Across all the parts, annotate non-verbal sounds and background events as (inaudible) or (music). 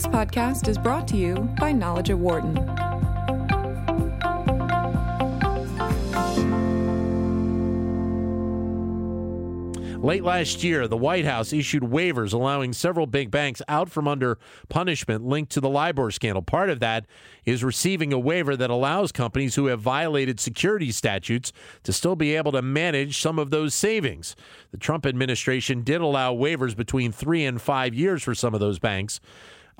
This podcast is brought to you by Knowledge at Wharton. Late last year, the White House issued waivers allowing several big banks out from under punishment linked to the LIBOR scandal. Part of that is receiving a waiver that allows companies who have violated security statutes to still be able to manage some of those savings. The Trump administration did allow waivers between three and five years for some of those banks.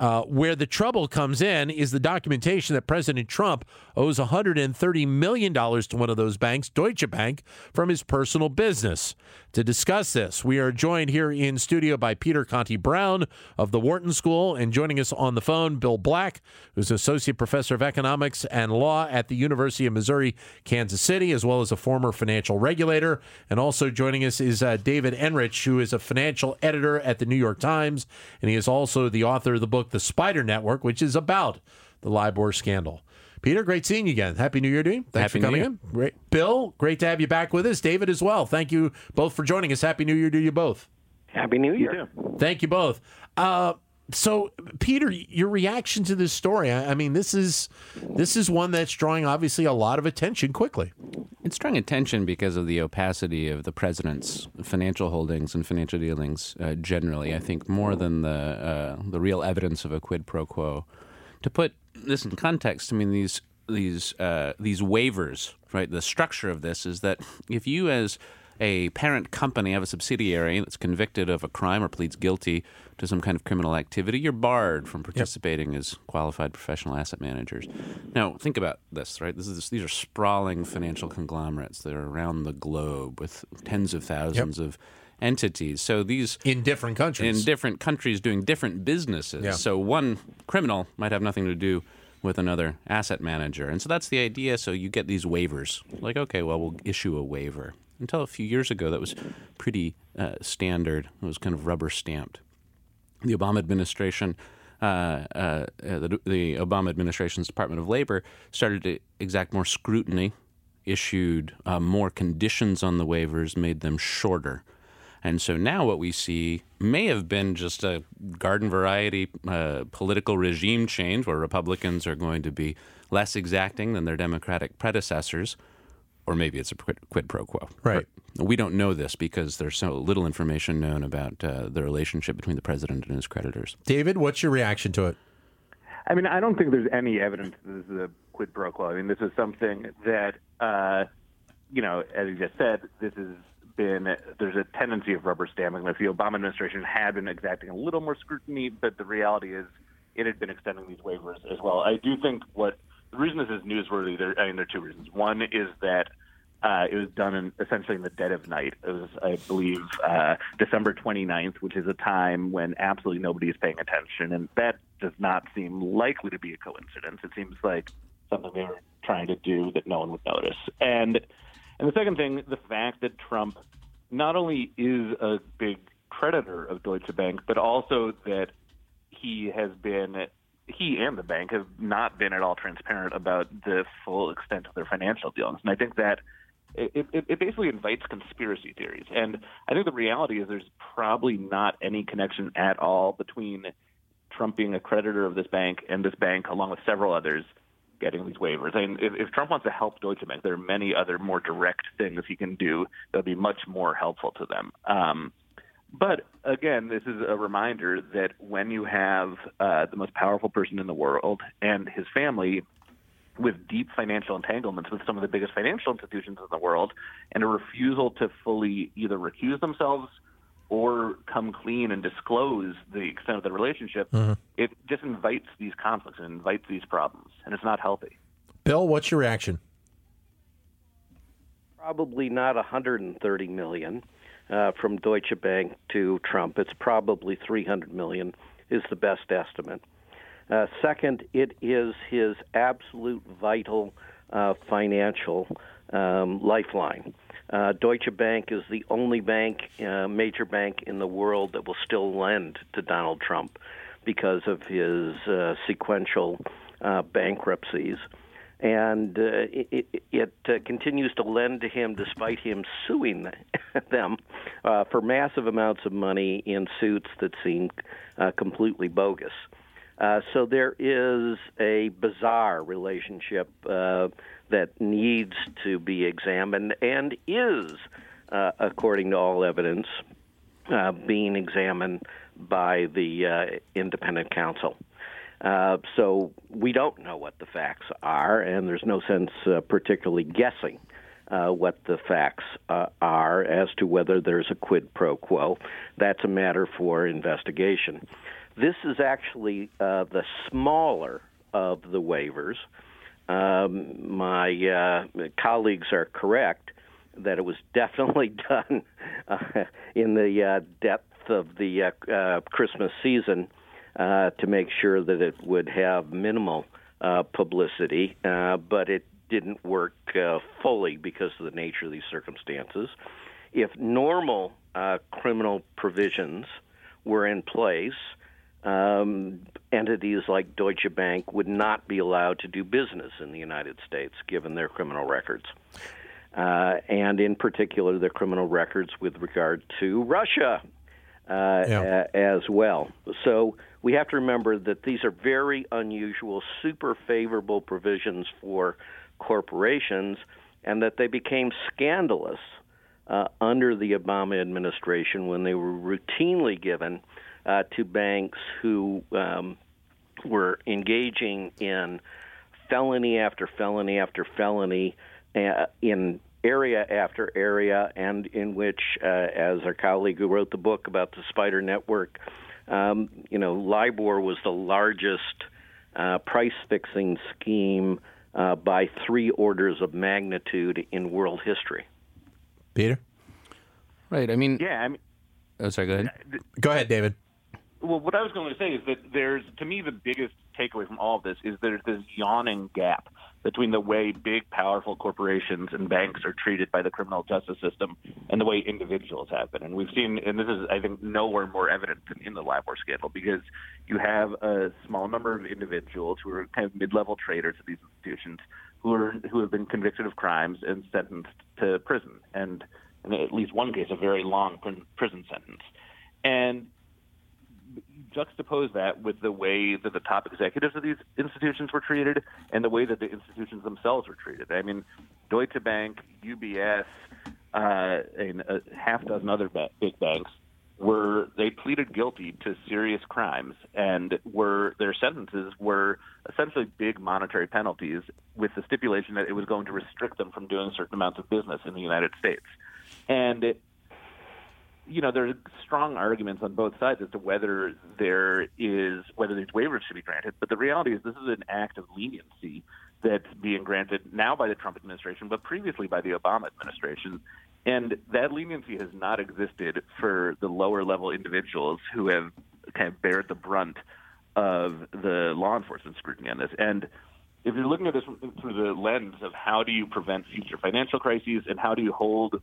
Uh, where the trouble comes in is the documentation that President Trump owes $130 million to one of those banks, Deutsche Bank, from his personal business. To discuss this, we are joined here in studio by Peter Conti Brown of the Wharton School, and joining us on the phone, Bill Black, who's Associate Professor of Economics and Law at the University of Missouri, Kansas City, as well as a former financial regulator. And also joining us is uh, David Enrich, who is a financial editor at the New York Times, and he is also the author of the book, The Spider Network, which is about the LIBOR scandal. Peter, great seeing you again. Happy New Year to you. Thanks Happy for coming in. Great. Bill, great to have you back with us. David as well. Thank you both for joining us. Happy New Year to you both. Happy New Year. Thank you both. Uh, so, Peter, your reaction to this story? I, I mean, this is this is one that's drawing obviously a lot of attention quickly. It's drawing attention because of the opacity of the president's financial holdings and financial dealings uh, generally. I think more than the uh, the real evidence of a quid pro quo. To put this in context, I mean these these uh, these waivers, right? The structure of this is that if you as a parent company have a subsidiary that's convicted of a crime or pleads guilty to some kind of criminal activity, you're barred from participating as qualified professional asset managers. Now, think about this, right? This is these are sprawling financial conglomerates that are around the globe with tens of thousands of entities. So these In different countries. in different countries doing different businesses. Yeah. So one criminal might have nothing to do with another asset manager. And so that's the idea. So you get these waivers. Like, okay, well, we'll issue a waiver. Until a few years ago, that was pretty uh, standard. It was kind of rubber stamped. The Obama administration, uh, uh, uh, the, the Obama administration's Department of Labor started to exact more scrutiny, issued uh, more conditions on the waivers, made them shorter. And so now what we see may have been just a garden variety uh, political regime change where Republicans are going to be less exacting than their Democratic predecessors, or maybe it's a quid, quid pro quo. Right. We don't know this because there's so little information known about uh, the relationship between the president and his creditors. David, what's your reaction to it? I mean, I don't think there's any evidence that this is a quid pro quo. I mean, this is something that, uh, you know, as you just said, this has been, there's a tendency of rubber stamping. If the Obama administration had been exacting a little more scrutiny, but the reality is it had been extending these waivers as well. I do think what, the reason this is newsworthy, there, I mean, there are two reasons. One is that uh, it was done in, essentially in the dead of night. It was, I believe, uh, December 29th, which is a time when absolutely nobody is paying attention. And that does not seem likely to be a coincidence. It seems like something they were trying to do that no one would notice. And and the second thing, the fact that Trump not only is a big creditor of Deutsche Bank, but also that he has been he and the bank have not been at all transparent about the full extent of their financial dealings. And I think that it, it, it basically invites conspiracy theories. And I think the reality is there's probably not any connection at all between Trump being a creditor of this bank and this bank, along with several others, getting these waivers. I mean, if, if Trump wants to help Deutsche Bank, there are many other more direct things he can do that would be much more helpful to them. Um, but again, this is a reminder that when you have uh, the most powerful person in the world and his family with deep financial entanglements with some of the biggest financial institutions in the world, and a refusal to fully either recuse themselves or come clean and disclose the extent of the relationship, it just invites these conflicts and invites these problems, and it's not healthy. Bill, what's your reaction? Probably not 130 million uh, from Deutsche Bank to Trump. It's probably 300 million is the best estimate. Uh, second, it is his absolute vital uh, financial um, lifeline. Uh, Deutsche Bank is the only bank, uh, major bank in the world that will still lend to Donald Trump because of his uh, sequential uh, bankruptcies. And uh, it, it, it uh, continues to lend to him despite him suing (laughs) them for massive amounts of money in suits that seem completely bogus. So there is a bizarre relationship that needs to be examined and is, uh, according to all evidence, uh, being examined by the uh, independent counsel. Uh, so we don't know what the facts are, and there's no sense particularly guessing uh, what the facts uh, are as to whether there's a quid pro quo. That's a matter for investigation. This is actually uh, the smaller of the waivers. Um, my uh, colleagues are correct that it was (laughs) definitely done uh, in the uh, depth of the Christmas season to make sure that it would have minimal publicity, but it didn't work uh, fully because of the nature of these circumstances. If normal uh, criminal provisions were in place, um, entities like Deutsche Bank would not be allowed to do business in the United States given their criminal records. Uh, and in particular, their criminal records with regard to Russia uh, yeah. a- as well. So we have to remember that these are very unusual, super favorable provisions for corporations, and that they became scandalous uh, under the Obama administration when they were routinely given uh, to banks who um, were engaging in felony after felony after felony uh, in area after area, and in which, uh, as our colleague who wrote the book about the Spider Network, um, you know, LIBOR was the largest uh, price fixing scheme uh, by three orders of magnitude in world history. Peter? Right. I mean, yeah. I mean, oh, sorry. Go ahead. Go ahead, David. Well, what I was going to say is that there's, to me, the biggest takeaway from all of this is there's this yawning gap between the way big, powerful corporations and banks are treated by the criminal justice system and the way individuals have been. And we've seen, and this is, I think, nowhere more evident than in the LIBOR scandal because you have a small number of individuals who are kind of mid-level traders at these institutions who are who have been convicted of crimes and sentenced to prison, and in at least one case, a very long prison sentence. And juxtapose that with the way that the top executives of these institutions were treated and the way that the institutions themselves were treated. I mean, Deutsche Bank, UBS, uh, and a half dozen other big banks were they pleaded guilty to serious crimes and were their sentences were essentially big monetary penalties with the stipulation that it was going to restrict them from doing certain amounts of business in the United States. And it, you know, there are strong arguments on both sides as to whether there is whether these waivers should be granted. But the reality is, this is an act of leniency that's being granted now by the Trump administration, but previously by the Obama administration. And that leniency has not existed for the lower level individuals who have kind of bared the brunt of the law enforcement scrutiny on this. And if you're looking at this through the lens of how do you prevent future financial crises and how do you hold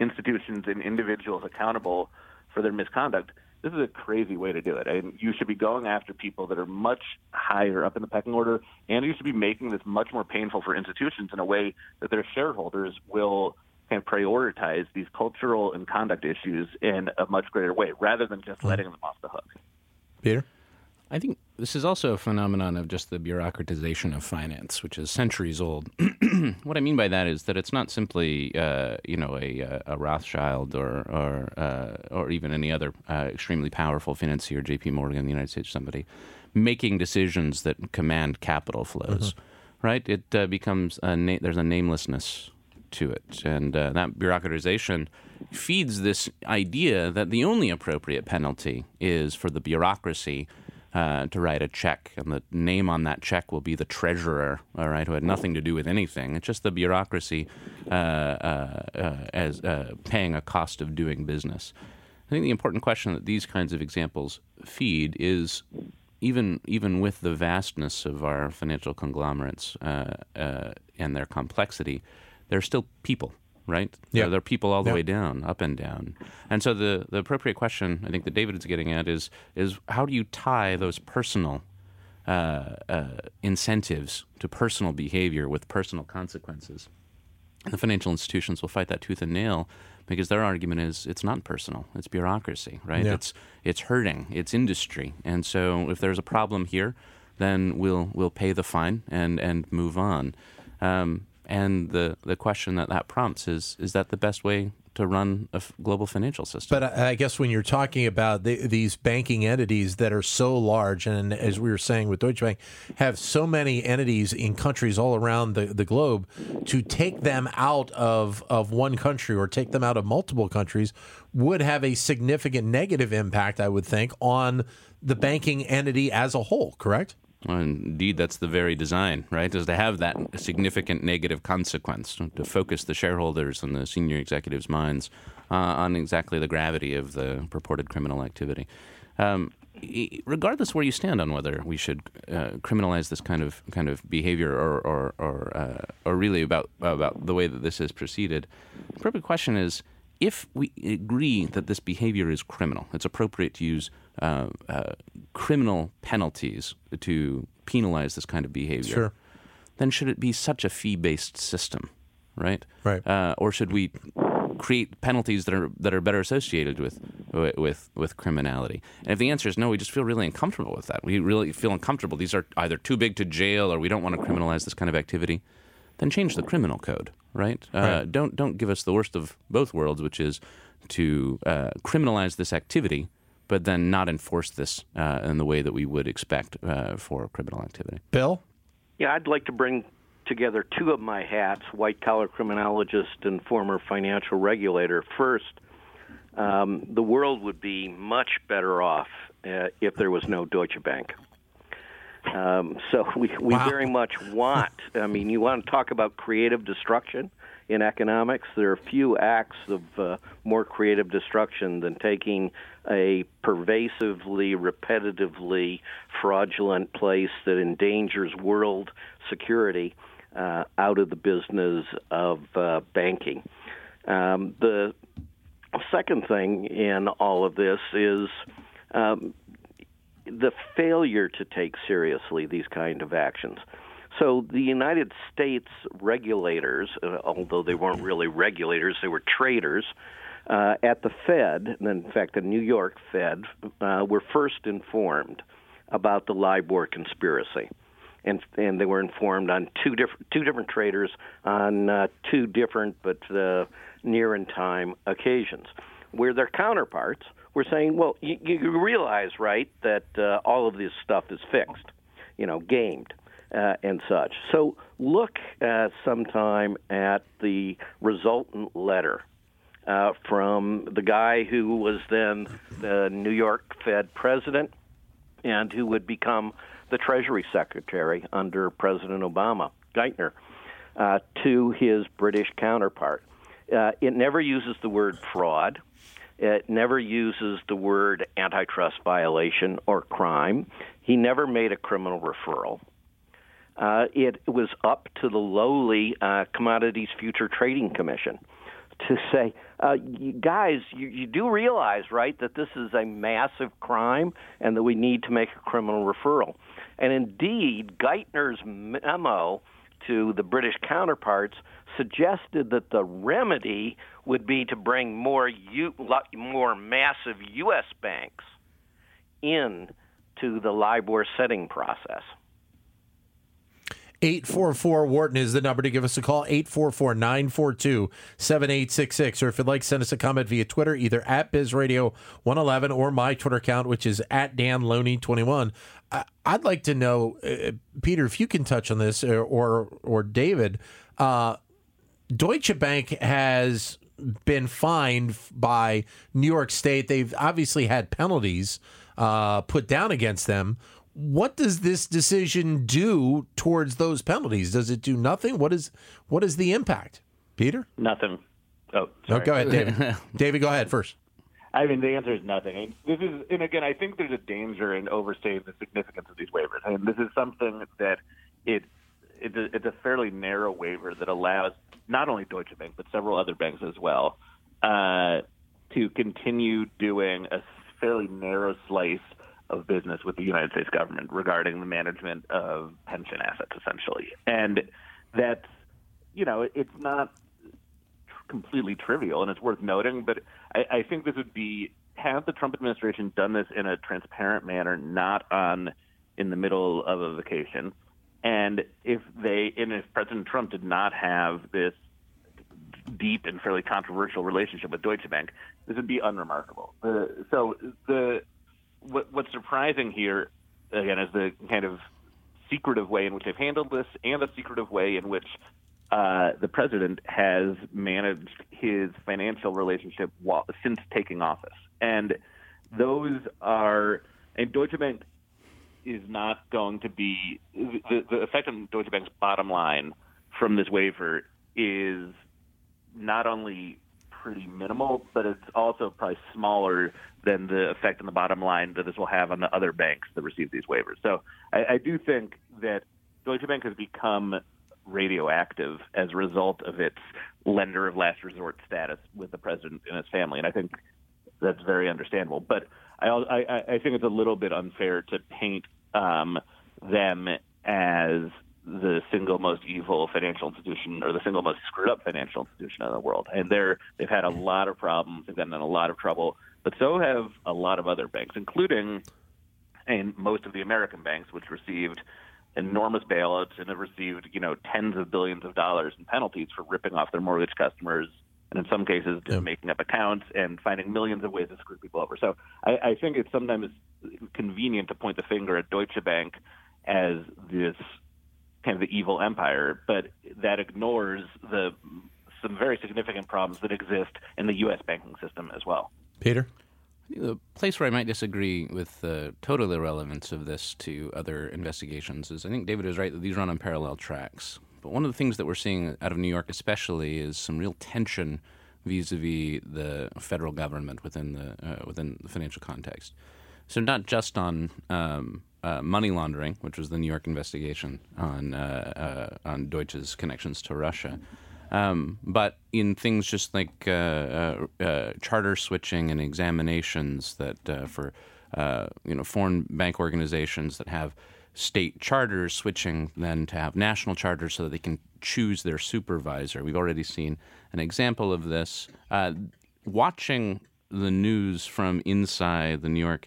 institutions and individuals accountable for their misconduct, this is a crazy way to do it. And you should be going after people that are much higher up in the pecking order, and you should be making this much more painful for institutions in a way that their shareholders will kind of prioritize these cultural and conduct issues in a much greater way, rather than just hmm. letting them off the hook. Peter? I think this is also a phenomenon of just the bureaucratization of finance, which is centuries old. (clears throat) what I mean by that is that it's not simply, uh, you know, a, a, Rothschild or or uh, or even any other uh, extremely powerful financier, J.P. Morgan in the United States, somebody making decisions that command capital flows. Mm-hmm. Right? It uh, becomes a na- there's a namelessness to it, and uh, that bureaucratization feeds this idea that the only appropriate penalty is for the bureaucracy uh, to write a check, and the name on that check will be the treasurer, all right, who had nothing to do with anything. It's just the bureaucracy uh, uh, uh as uh, paying a cost of doing business. I think the important question that these kinds of examples feed is even even with the vastness of our financial conglomerates and their complexity, they're still people right? Yeah. There, there are people all the yeah. way down, up and down. And so the, the appropriate question I think that David is getting at is is how do you tie those personal uh, uh, incentives to personal behavior with personal consequences? And the financial institutions will fight that tooth and nail because their argument is it's not personal, it's bureaucracy, right? Yeah. It's it's hurting, it's industry, and so if there's a problem here, then we'll we'll pay the fine and and move on. Um, and the the question that that prompts is is that the best way to run a f- global financial system? But I I guess when you're talking about the, these banking entities that are so large, and as we were saying with Deutsche Bank, have so many entities in countries all around the, the globe, to take them out of, of one country or take them out of multiple countries would have a significant negative impact, I would think, on the banking entity as a whole, correct? Well, indeed, that's the very design, right? Is to have that significant negative consequence, to focus the shareholders and the senior executives' minds uh, on exactly the gravity of the purported criminal activity. Um, regardless where you stand on whether we should uh, criminalize this kind of kind of behavior or or or, uh, or really about about the way that this has proceeded, the perfect question is if we agree that this behavior is criminal, it's appropriate to use uh, uh, criminal penalties to penalize this kind of behavior. Sure. Then should it be such a fee-based system, right? Right. Uh, or should we create penalties that are that are better associated with with with criminality? And if the answer is no, we just feel really uncomfortable with that. We really feel uncomfortable. These are either too big to jail, or we don't want to criminalize this kind of activity. Then change the criminal code, right? Uh, Right. don't don't give us the worst of both worlds, which is to uh, criminalize this activity, but then not enforce this uh, in the way that we would expect uh, for criminal activity. Bill? Yeah, I'd like to bring together two of my hats white collar criminologist and former financial regulator. First, um, the world would be much better off uh, if there was no Deutsche Bank. Um, so (laughs) we, we Wow. very much want, I mean, you want to talk about creative destruction in economics. There are few acts of uh, more creative destruction than taking a pervasively, repetitively fraudulent place that endangers world security uh, out of the business of uh, banking. Um, the second thing in all of this is um, the failure to take seriously these kind of actions. So the United States regulators, uh, although they weren't really regulators, they were traders uh, at the Fed, and in fact the New York Fed, uh, were first informed about the LIBOR conspiracy. And, and they were informed on two different two different traders on uh, two different but uh, near in time occasions, where their counterparts were saying, "Well, you, you realize, right, that uh, all of this stuff is fixed, you know, gamed." uh, and such. So look uh, sometime at the resultant letter uh, from the guy who was then the New York Fed president and who would become the Treasury Secretary under President Obama, Geithner, uh, to his British counterpart. Uh, it never uses the word fraud. It never uses the word antitrust violation or crime. He never made a criminal referral. Uh, it was up to the lowly uh, Commodities Future Trading Commission to say, uh, you guys, you, you do realize, right, that this is a massive crime and that we need to make a criminal referral. And indeed, Geithner's memo to the British counterparts suggested that the remedy would be to bring more U, more massive U.S. banks in to the LIBOR setting process. 844 Wharton is the number to give us a call. 844 942 7866. Or if you'd like, send us a comment via Twitter, either at BizRadio111 or my Twitter account, which is at Dan Loney21. I- I'd like to know, uh, Peter, if you can touch on this, or or, or David. Uh, Deutsche Bank has been fined by New York State. They've obviously had penalties uh, put down against them. What does this decision do towards those penalties? Does it do nothing? What is what is the impact, Peter? Nothing. Oh, No, go ahead, David. (laughs) David, go ahead first. I mean, the answer is nothing. This is, and again, I think there's a danger in overstating the significance of these waivers. I mean, this is something that it, it's a, it's a fairly narrow waiver that allows not only Deutsche Bank but several other banks as well uh, to continue doing a fairly narrow slice of business with the United States government regarding the management of pension assets, essentially, and that's you know, it's not completely trivial, and it's worth noting. But I, I think this would be had the Trump administration done this in a transparent manner, not on in the middle of a vacation, and if they and if President Trump did not have this deep and fairly controversial relationship with Deutsche Bank, this would be unremarkable. Uh, so the what, what's surprising here again is the kind of secretive way in which they've handled this and the secretive way in which uh, the president has managed his financial relationship while, since taking office. And those are, and Deutsche Bank is not going to be, the, the effect on Deutsche Bank's bottom line from this waiver is not only pretty minimal, but it's also probably smaller than the effect on the bottom line that this will have on the other banks that receive these waivers. So I, I do think that Deutsche Bank has become radioactive as a result of its lender of last resort status with the president and his family, and I think that's very understandable. But I, I, I think it's a little bit unfair to paint um, them as the single most evil financial institution or the single most screwed up financial institution in the world. And they're they've had a lot of problems, they've gotten in a lot of trouble, but so have a lot of other banks, including and most of the American banks, which received enormous bailouts and have received, you know, tens of billions of dollars in penalties for ripping off their mortgage customers and in some cases just yeah. making up accounts and finding millions of ways to screw people over. So I, I think it's sometimes convenient to point the finger at Deutsche Bank as this kind of the evil empire, but that ignores the some very significant problems that exist in the U.S. banking system as well. Peter? The place where I might disagree with the total irrelevance of this to other investigations is I think David is right that these run on parallel tracks. But one of the things that we're seeing out of New York, especially, is some real tension vis-a-vis the federal government within the uh, within the financial context. So not just on um, uh, money laundering, which was the New York investigation on uh, uh on Deutsche's connections to Russia, um, but in things just like uh, uh, charter switching and examinations that for you know foreign bank organizations that have state charters switching then to have national charters so that they can choose their supervisor. We've already seen an example of this. Uh, watching the news from inside the New York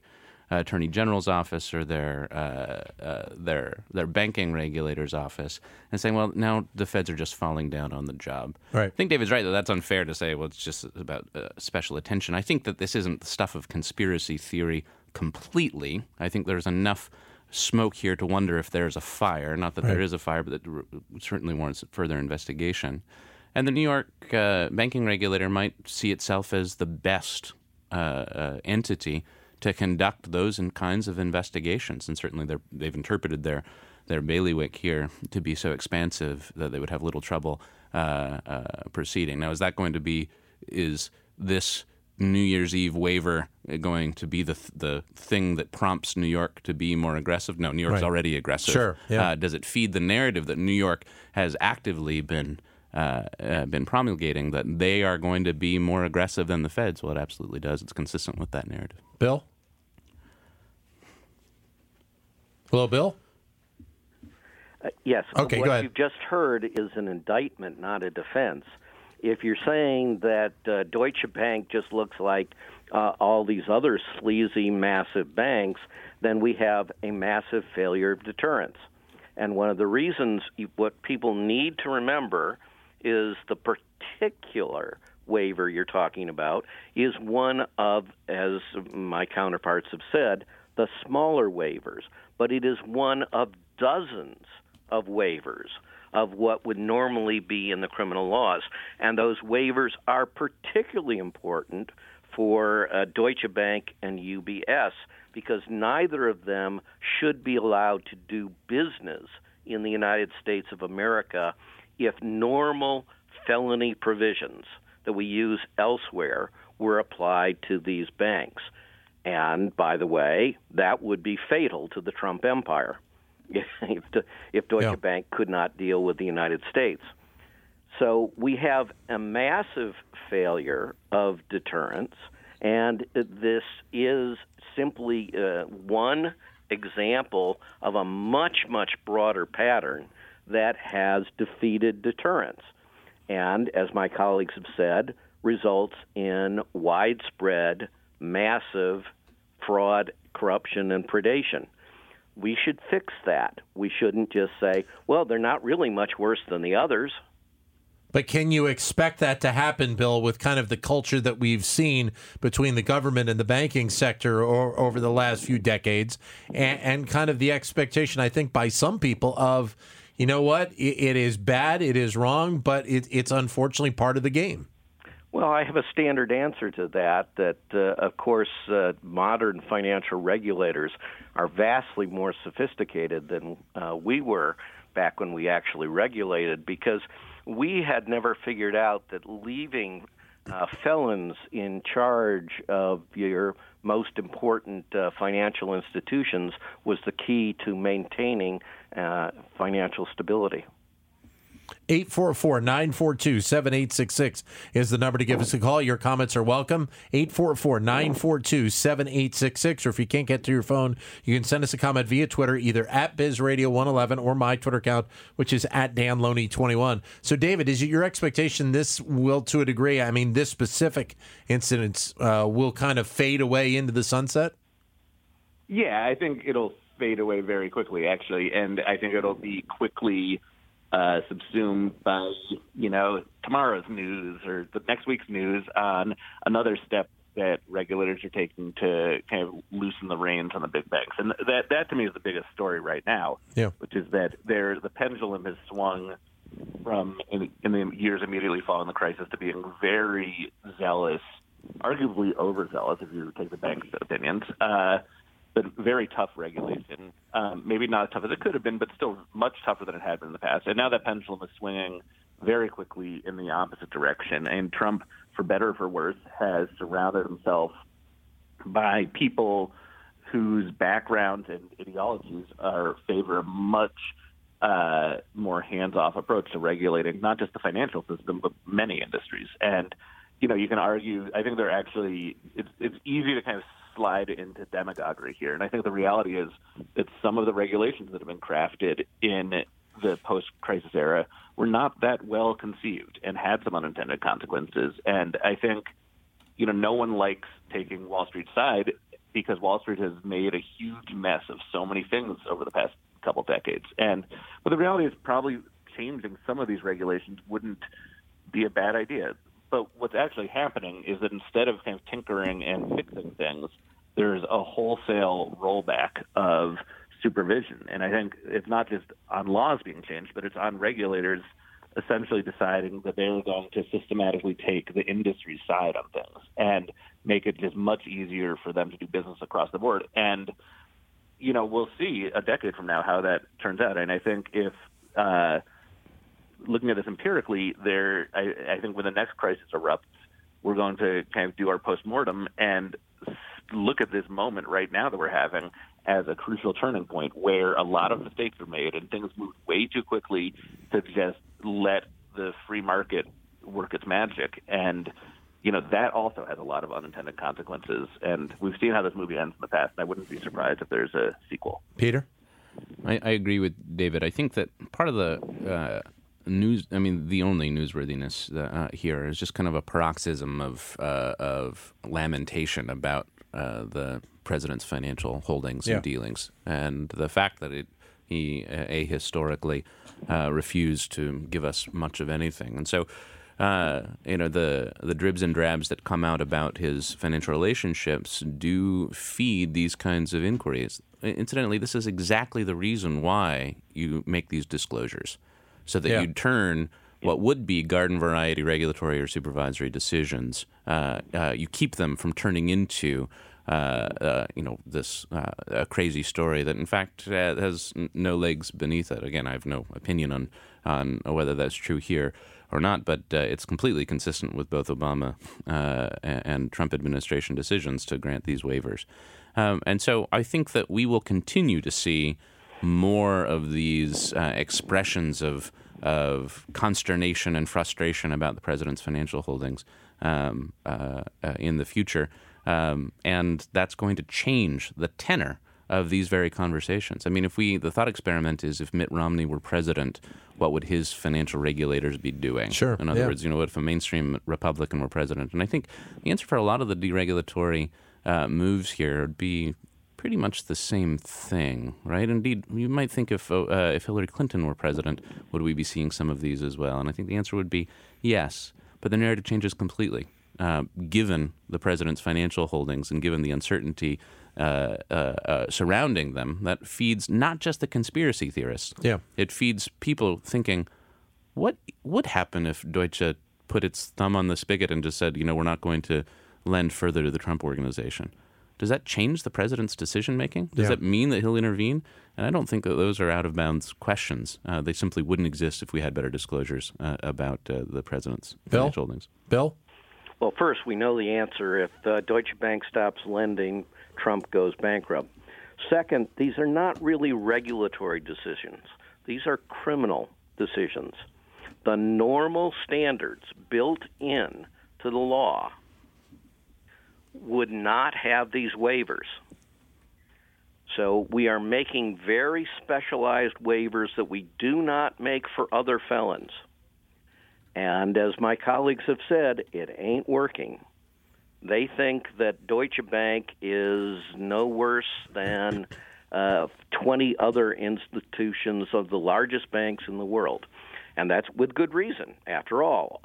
uh, Attorney General's office or their uh, uh, their their banking regulator's office and saying, well, now the feds are just falling down on the job. Right. I think David's right that that's unfair to say. Well, it's just about uh, special attention. I think that this isn't the stuff of conspiracy theory completely. I think there's enough smoke here to wonder if there's a fire. Not that right. there is a fire, but that certainly warrants further investigation. And the New York uh, banking regulator might see itself as the best uh, uh, entity to conduct those kinds of investigations. And certainly they've interpreted their their bailiwick here to be so expansive that they would have little trouble uh, uh, proceeding. Now, is that going to be is this New Year's Eve waiver going to be the the thing that prompts New York to be more aggressive? No, New York's right. already aggressive. Sure. Yeah. Uh, does it feed the narrative that New York has actively been uh, uh, been promulgating that they are going to be more aggressive than the feds? Well, it absolutely does. It's consistent with that narrative. Bill. Hello, Bill. Uh, yes. Okay, what go ahead. you've just heard is an indictment, not a defense. If you're saying that uh, Deutsche Bank just looks like uh, all these other sleazy, massive banks, then we have a massive failure of deterrence. And one of the reasons, what people need to remember is the particular waiver you're talking about is one of, as my counterparts have said, the smaller waivers but it is one of dozens of waivers of what would normally be in the criminal laws. And those waivers are particularly important for uh, Deutsche Bank and UBS because neither of them should be allowed to do business in the United States of America if normal felony provisions that we use elsewhere were applied to these banks. And by the way, that would be fatal to the Trump empire (laughs) if, if Deutsche yeah. Bank could not deal with the United States. So we have a massive failure of deterrence, and this is simply uh, one example of a much, much broader pattern that has defeated deterrence. and as my colleagues have said, results in widespread, massive fraud, corruption, and predation. We should fix that. We shouldn't just say, well, they're not really much worse than the others. But can you expect that to happen, Bill, with kind of the culture that we've seen between the government and the banking sector or, over the last few decades, and, and, kind of the expectation, I think, by some people of, you know what, it, it is bad, it is wrong, but it, it's unfortunately part of the game. Well, I have a standard answer to that. That, uh, of course, uh, modern financial regulators are vastly more sophisticated than uh, we were back when we actually regulated because we had never figured out that leaving uh, felons in charge of your most important uh, financial institutions was the key to maintaining uh, financial stability. 844 942 7866 is the number to give us a call. Your comments are welcome. 844 942 7866. Or if you can't get to your phone, you can send us a comment via Twitter, either at BizRadio111 or my Twitter account, which is at DanLoney21. So, David, is it your expectation this will, to a degree, I mean, this specific incident uh, will kind of fade away into the sunset? Yeah, I think it'll fade away very quickly, actually. And I think it'll be quickly uh, subsumed by you know tomorrow's news or the next week's news on another step that regulators are taking to kind of loosen the reins on the big banks, and that that to me is the biggest story right now. Yeah. which is that there the pendulum has swung from in, in the years immediately following the crisis to being very zealous, arguably overzealous if you take the bank's opinions. Uh, but very tough regulation. Um, maybe not as tough as it could have been, but still much tougher than it had been in the past. And now that pendulum is swinging very quickly in the opposite direction. And Trump, for better or for worse, has surrounded himself by people whose backgrounds and ideologies are favor a much uh, more hands-off approach to regulating not just the financial system but many industries. And you know, you can argue. I think they're actually. It's it's easy to kind of slide into demagoguery here. And I think the reality is that some of the regulations that have been crafted in the post crisis era were not that well conceived and had some unintended consequences. And I think, you know, no one likes taking Wall Street's side because Wall Street has made a huge mess of so many things over the past couple decades. And but the reality is probably changing some of these regulations wouldn't be a bad idea. But what's actually happening is that instead of kind of tinkering and fixing things, there's a wholesale rollback of supervision. And I think it's not just on laws being changed, but it's on regulators essentially deciding that they're going to systematically take the industry side on things and make it just much easier for them to do business across the board. And, you know, we'll see a decade from now how that turns out. And I think if, uh, looking at this empirically, there, I, I think when the next crisis erupts, we're going to kind of do our postmortem and look at this moment right now that we're having as a crucial turning point where a lot of mistakes are made and things move way too quickly to just let the free market work its magic. And, you know, that also has a lot of unintended consequences. And we've seen how this movie ends in the past, and I wouldn't be surprised if there's a sequel. Peter? I, I agree with David. I think that part of the uh, news i mean the only newsworthiness uh, here is just kind of a paroxysm of uh, of lamentation about uh, the president's financial holdings yeah. and dealings and the fact that it he ahistorically uh, refused to give us much of anything and so uh, you know the the dribs and drabs that come out about his financial relationships do feed these kinds of inquiries. Incidentally, this is exactly the reason why you make these disclosures so that yeah. you turn what would be garden variety regulatory or supervisory decisions, uh, uh, you keep them from turning into uh, uh you know this uh, a crazy story that in fact uh, has no legs beneath it. Again, I have no opinion on on whether that's true here or not, but it's completely consistent with both Obama and Trump administration decisions to grant these waivers. Um, and so I think that we will continue to see more of these uh, expressions of of consternation and frustration about the president's financial holdings um, uh, uh, in the future, um, and that's going to change the tenor of these very conversations. I mean, if we, the thought experiment is if Mitt Romney were president, what would his financial regulators be doing? Sure, In other yeah. words, you know, what if a mainstream Republican were president? And I think the answer for a lot of the deregulatory uh, moves here would be pretty much the same thing, right? Indeed, you might think if uh, if Hillary Clinton were president, would we be seeing some of these as well? And I think the answer would be yes, but the narrative changes completely. Uh, given the president's financial holdings and given the uncertainty uh, uh, uh, surrounding them, that feeds not just the conspiracy theorists. Yeah. It feeds people thinking, what would happen if Deutsche put its thumb on the spigot and just said, you know, we're not going to lend further to the Trump organization? Does that change the president's decision making? Does Yeah. that mean that he'll intervene? And I don't think that those are out of bounds questions. Uh, they simply wouldn't exist if we had better disclosures uh, about uh, the president's Bill? financial holdings. Bill? Well, first, we know the answer. If uh, Deutsche Bank stops lending, Trump goes bankrupt. Second, these are not really regulatory decisions, these are criminal decisions. The normal standards built in to the law would not have these waivers. So we are making very specialized waivers that we do not make for other felons. And as my colleagues have said, it ain't working. They think that Deutsche Bank is no worse than uh, 20 other institutions of the largest banks in the world. And that's with good reason. After all,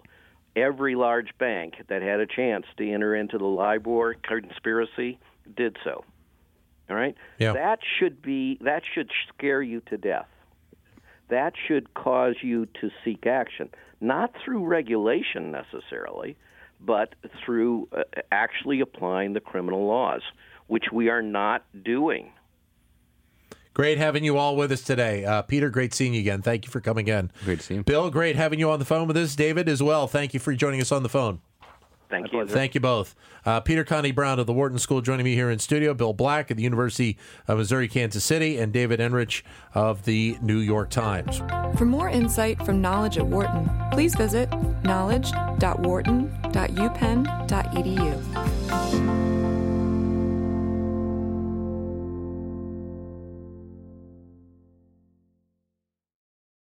every large bank that had a chance to enter into the LIBOR conspiracy did so. All right? Yeah. That should be that should scare you to death that should cause you to seek action, not through regulation necessarily, but through uh, actually applying the criminal laws, which we are not doing. Great having you all with us today. Uh, Peter, great seeing you again. Thank you for coming in. Great to see you. Bill, great having you on the phone with us. David, as well. Thank you for joining us on the phone. Thank you. Thank you both. Uh, Peter Conti Brown of the Wharton School joining me here in studio. Bill Black at the University of Missouri Kansas City, and David Enrich of the New York Times. For more insight from Knowledge at Wharton, please visit knowledge.wharton.upenn.edu.